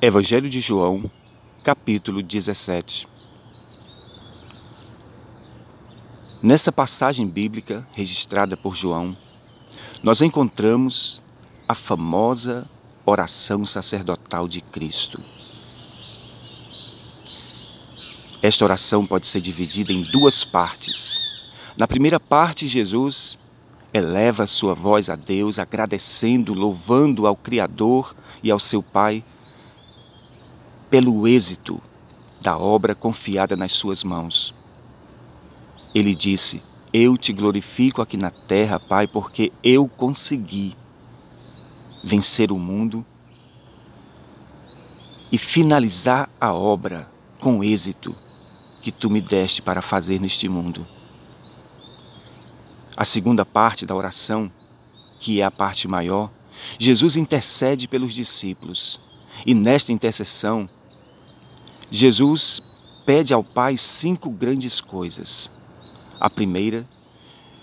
Evangelho de João, capítulo 17. Nessa passagem bíblica registrada por João, nós encontramos a famosa oração sacerdotal de Cristo. Esta oração pode ser dividida em duas partes. Na primeira parte, Jesus eleva sua voz a Deus, agradecendo, louvando ao Criador e ao seu Pai pelo êxito da obra confiada nas suas mãos. Ele disse: Eu te glorifico aqui na terra, Pai, porque eu consegui vencer o mundo e finalizar a obra com êxito que tu me deste para fazer neste mundo. A segunda parte da oração, que é a parte maior, Jesus intercede pelos discípulos. E nesta intercessão, Jesus pede ao Pai cinco grandes coisas. A primeira,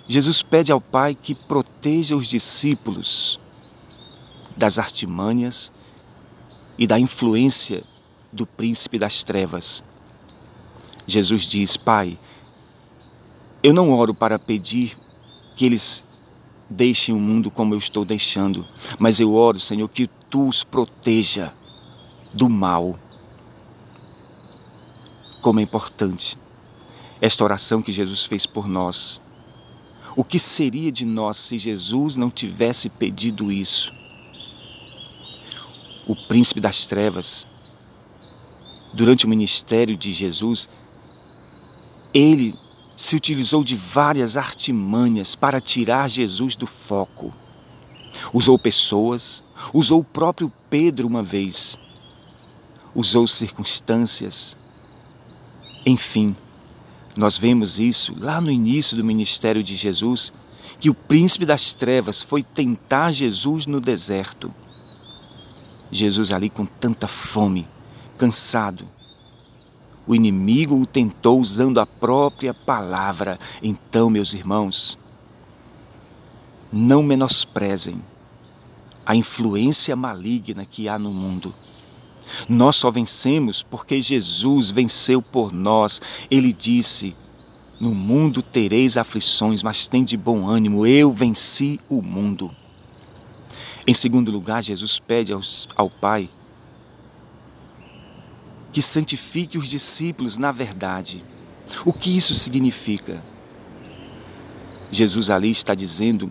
Jesus pede ao Pai que proteja os discípulos das artimanhas e da influência do príncipe das trevas. Jesus diz: Pai, eu não oro para pedir que eles deixem o mundo como eu estou deixando, mas eu oro, Senhor, que tu os proteja do mal como é importante esta oração que Jesus fez por nós. O que seria de nós se Jesus não tivesse pedido isso? O príncipe das trevas, durante o ministério de Jesus, ele se utilizou de várias artimanhas para tirar Jesus do foco. Usou pessoas, usou o próprio Pedro uma vez, usou circunstâncias, enfim, nós vemos isso lá no início do ministério de Jesus, que o príncipe das trevas foi tentar Jesus no deserto. Jesus ali com tanta fome, cansado. O inimigo o tentou usando a própria palavra. Então, meus irmãos, não menosprezem a influência maligna que há no mundo. Nós só vencemos porque Jesus venceu por nós. Ele disse: No mundo tereis aflições, mas tem de bom ânimo, eu venci o mundo. Em segundo lugar, Jesus pede aos, ao Pai que santifique os discípulos na verdade. O que isso significa? Jesus ali está dizendo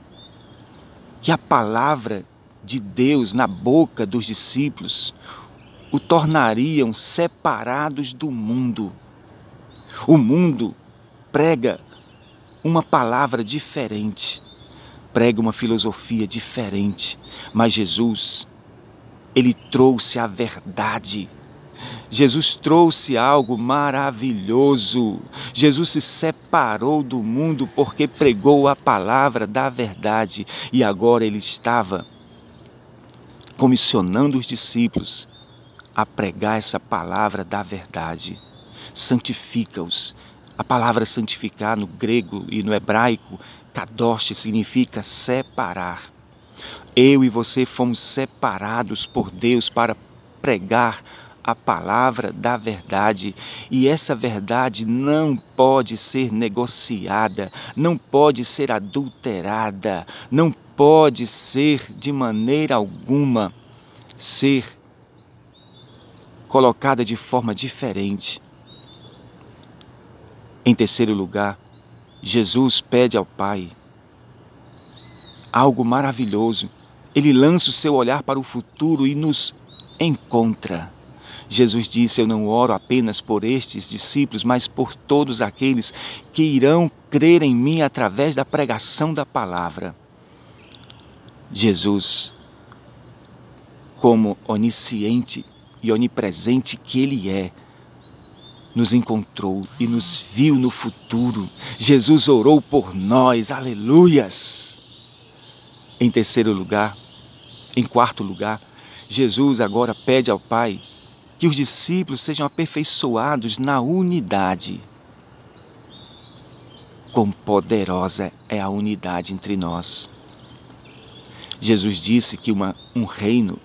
que a palavra de Deus na boca dos discípulos o tornariam separados do mundo. O mundo prega uma palavra diferente, prega uma filosofia diferente, mas Jesus, ele trouxe a verdade. Jesus trouxe algo maravilhoso. Jesus se separou do mundo porque pregou a palavra da verdade e agora ele estava comissionando os discípulos a pregar essa palavra da verdade. Santifica-os. A palavra santificar no grego e no hebraico, kadosh, significa separar. Eu e você fomos separados por Deus para pregar a palavra da verdade e essa verdade não pode ser negociada, não pode ser adulterada, não pode ser de maneira alguma ser colocada de forma diferente. Em terceiro lugar, Jesus pede ao Pai algo maravilhoso. Ele lança o seu olhar para o futuro e nos encontra. Jesus disse: Eu não oro apenas por estes discípulos, mas por todos aqueles que irão crer em mim através da pregação da palavra. Jesus, como onisciente, e onipresente que Ele é, nos encontrou e nos viu no futuro. Jesus orou por nós, aleluias! Em terceiro lugar, em quarto lugar, Jesus agora pede ao Pai que os discípulos sejam aperfeiçoados na unidade. Quão poderosa é a unidade entre nós. Jesus disse que uma, um reino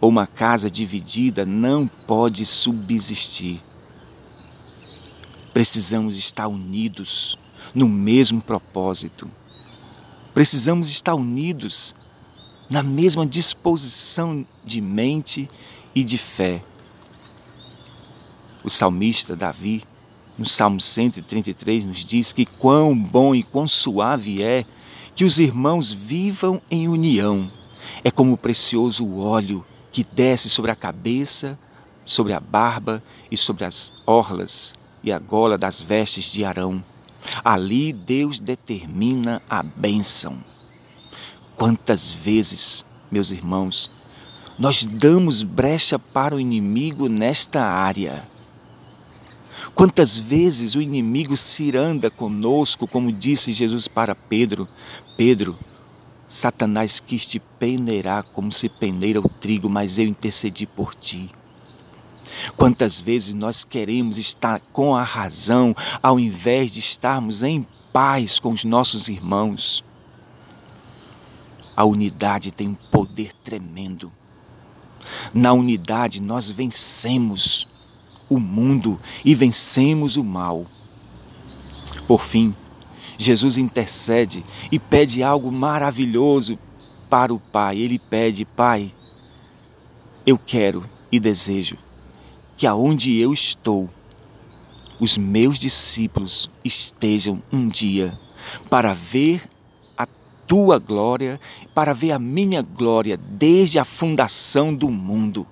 ou uma casa dividida não pode subsistir. Precisamos estar unidos no mesmo propósito. Precisamos estar unidos na mesma disposição de mente e de fé. O salmista Davi, no Salmo 133, nos diz que quão bom e quão suave é que os irmãos vivam em união. É como o precioso óleo que desce sobre a cabeça, sobre a barba e sobre as orlas e a gola das vestes de Arão. Ali Deus determina a bênção. Quantas vezes, meus irmãos, nós damos brecha para o inimigo nesta área? Quantas vezes o inimigo ciranda conosco, como disse Jesus para Pedro: Pedro, Satanás quis te peneirar como se peneira o trigo, mas eu intercedi por ti. Quantas vezes nós queremos estar com a razão ao invés de estarmos em paz com os nossos irmãos? A unidade tem um poder tremendo. Na unidade nós vencemos o mundo e vencemos o mal. Por fim, Jesus intercede e pede algo maravilhoso para o Pai. Ele pede: Pai, eu quero e desejo que aonde eu estou, os meus discípulos estejam um dia para ver a tua glória, para ver a minha glória desde a fundação do mundo.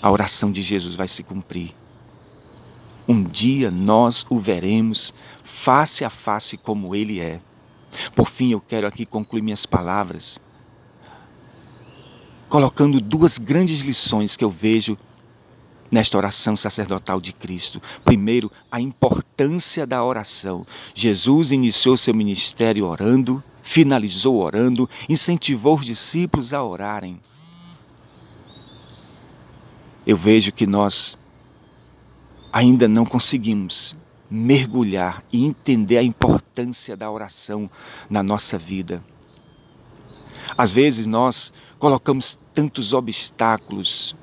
A oração de Jesus vai se cumprir. Um dia nós o veremos face a face como ele é. Por fim, eu quero aqui concluir minhas palavras colocando duas grandes lições que eu vejo nesta oração sacerdotal de Cristo. Primeiro, a importância da oração. Jesus iniciou seu ministério orando, finalizou orando, incentivou os discípulos a orarem. Eu vejo que nós ainda não conseguimos mergulhar e entender a importância da oração na nossa vida. Às vezes nós colocamos tantos obstáculos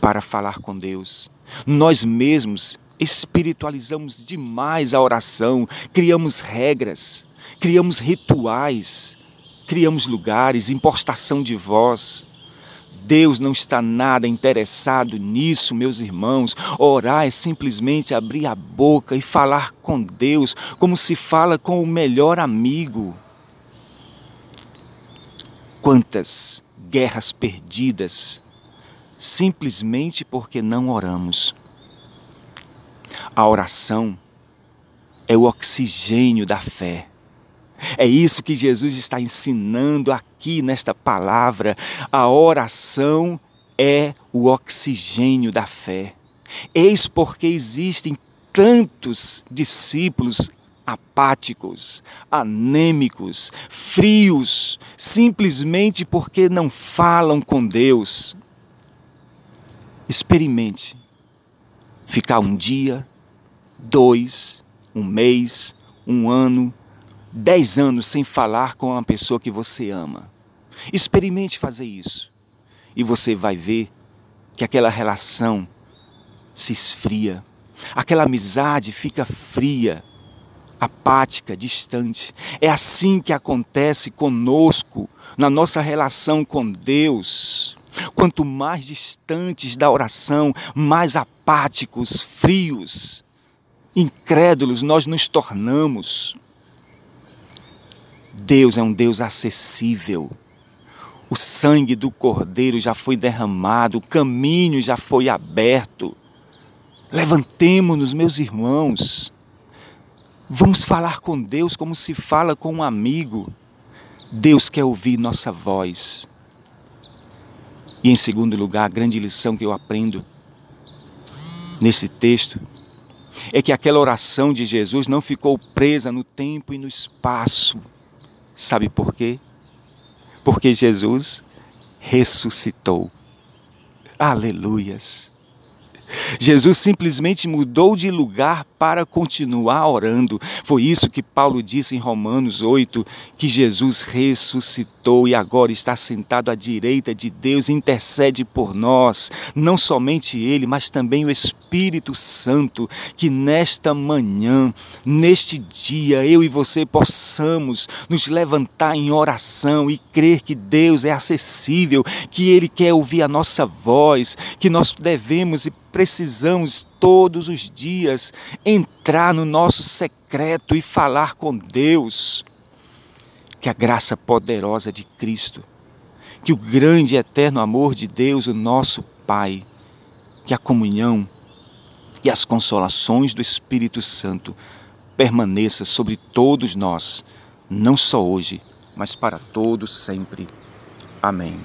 para falar com Deus. Nós mesmos espiritualizamos demais a oração, criamos regras, criamos rituais, criamos lugares, impostação de voz. Deus não está nada interessado nisso, meus irmãos. Orar é simplesmente abrir a boca e falar com Deus como se fala com o melhor amigo. Quantas guerras perdidas simplesmente porque não oramos. A oração é o oxigênio da fé. É isso que Jesus está ensinando aqui nesta palavra. A oração é o oxigênio da fé. Eis porque existem tantos discípulos apáticos, anêmicos, frios, simplesmente porque não falam com Deus. Experimente ficar um dia, dois, um mês, um ano, dez anos sem falar com uma pessoa que você ama. Experimente fazer isso e você vai ver que aquela relação se esfria, aquela amizade fica fria, apática, distante. É assim que acontece conosco, na nossa relação com Deus. Quanto mais distantes da oração, mais apáticos, frios, incrédulos nós nos tornamos. Deus é um Deus acessível. O sangue do Cordeiro já foi derramado, o caminho já foi aberto. Levantemo-nos, meus irmãos. Vamos falar com Deus como se fala com um amigo. Deus quer ouvir nossa voz. E em segundo lugar, a grande lição que eu aprendo nesse texto é que aquela oração de Jesus não ficou presa no tempo e no espaço. Sabe por quê? Porque Jesus ressuscitou. Aleluias. Jesus simplesmente mudou de lugar para continuar orando. Foi isso que Paulo disse em Romanos 8, que Jesus ressuscitou e agora está sentado à direita de Deus, intercede por nós, não somente ele, mas também o Espírito Santo, que nesta manhã, neste dia, eu e você possamos nos levantar em oração e crer que Deus é acessível, que ele quer ouvir a nossa voz, que nós devemos e precisamos todos os dias entrar no nosso secreto e falar com Deus. Que a graça poderosa de Cristo, que o grande e eterno amor de Deus, o nosso Pai, que a comunhão e as consolações do Espírito Santo permaneça sobre todos nós, não só hoje, mas para todos sempre. Amém.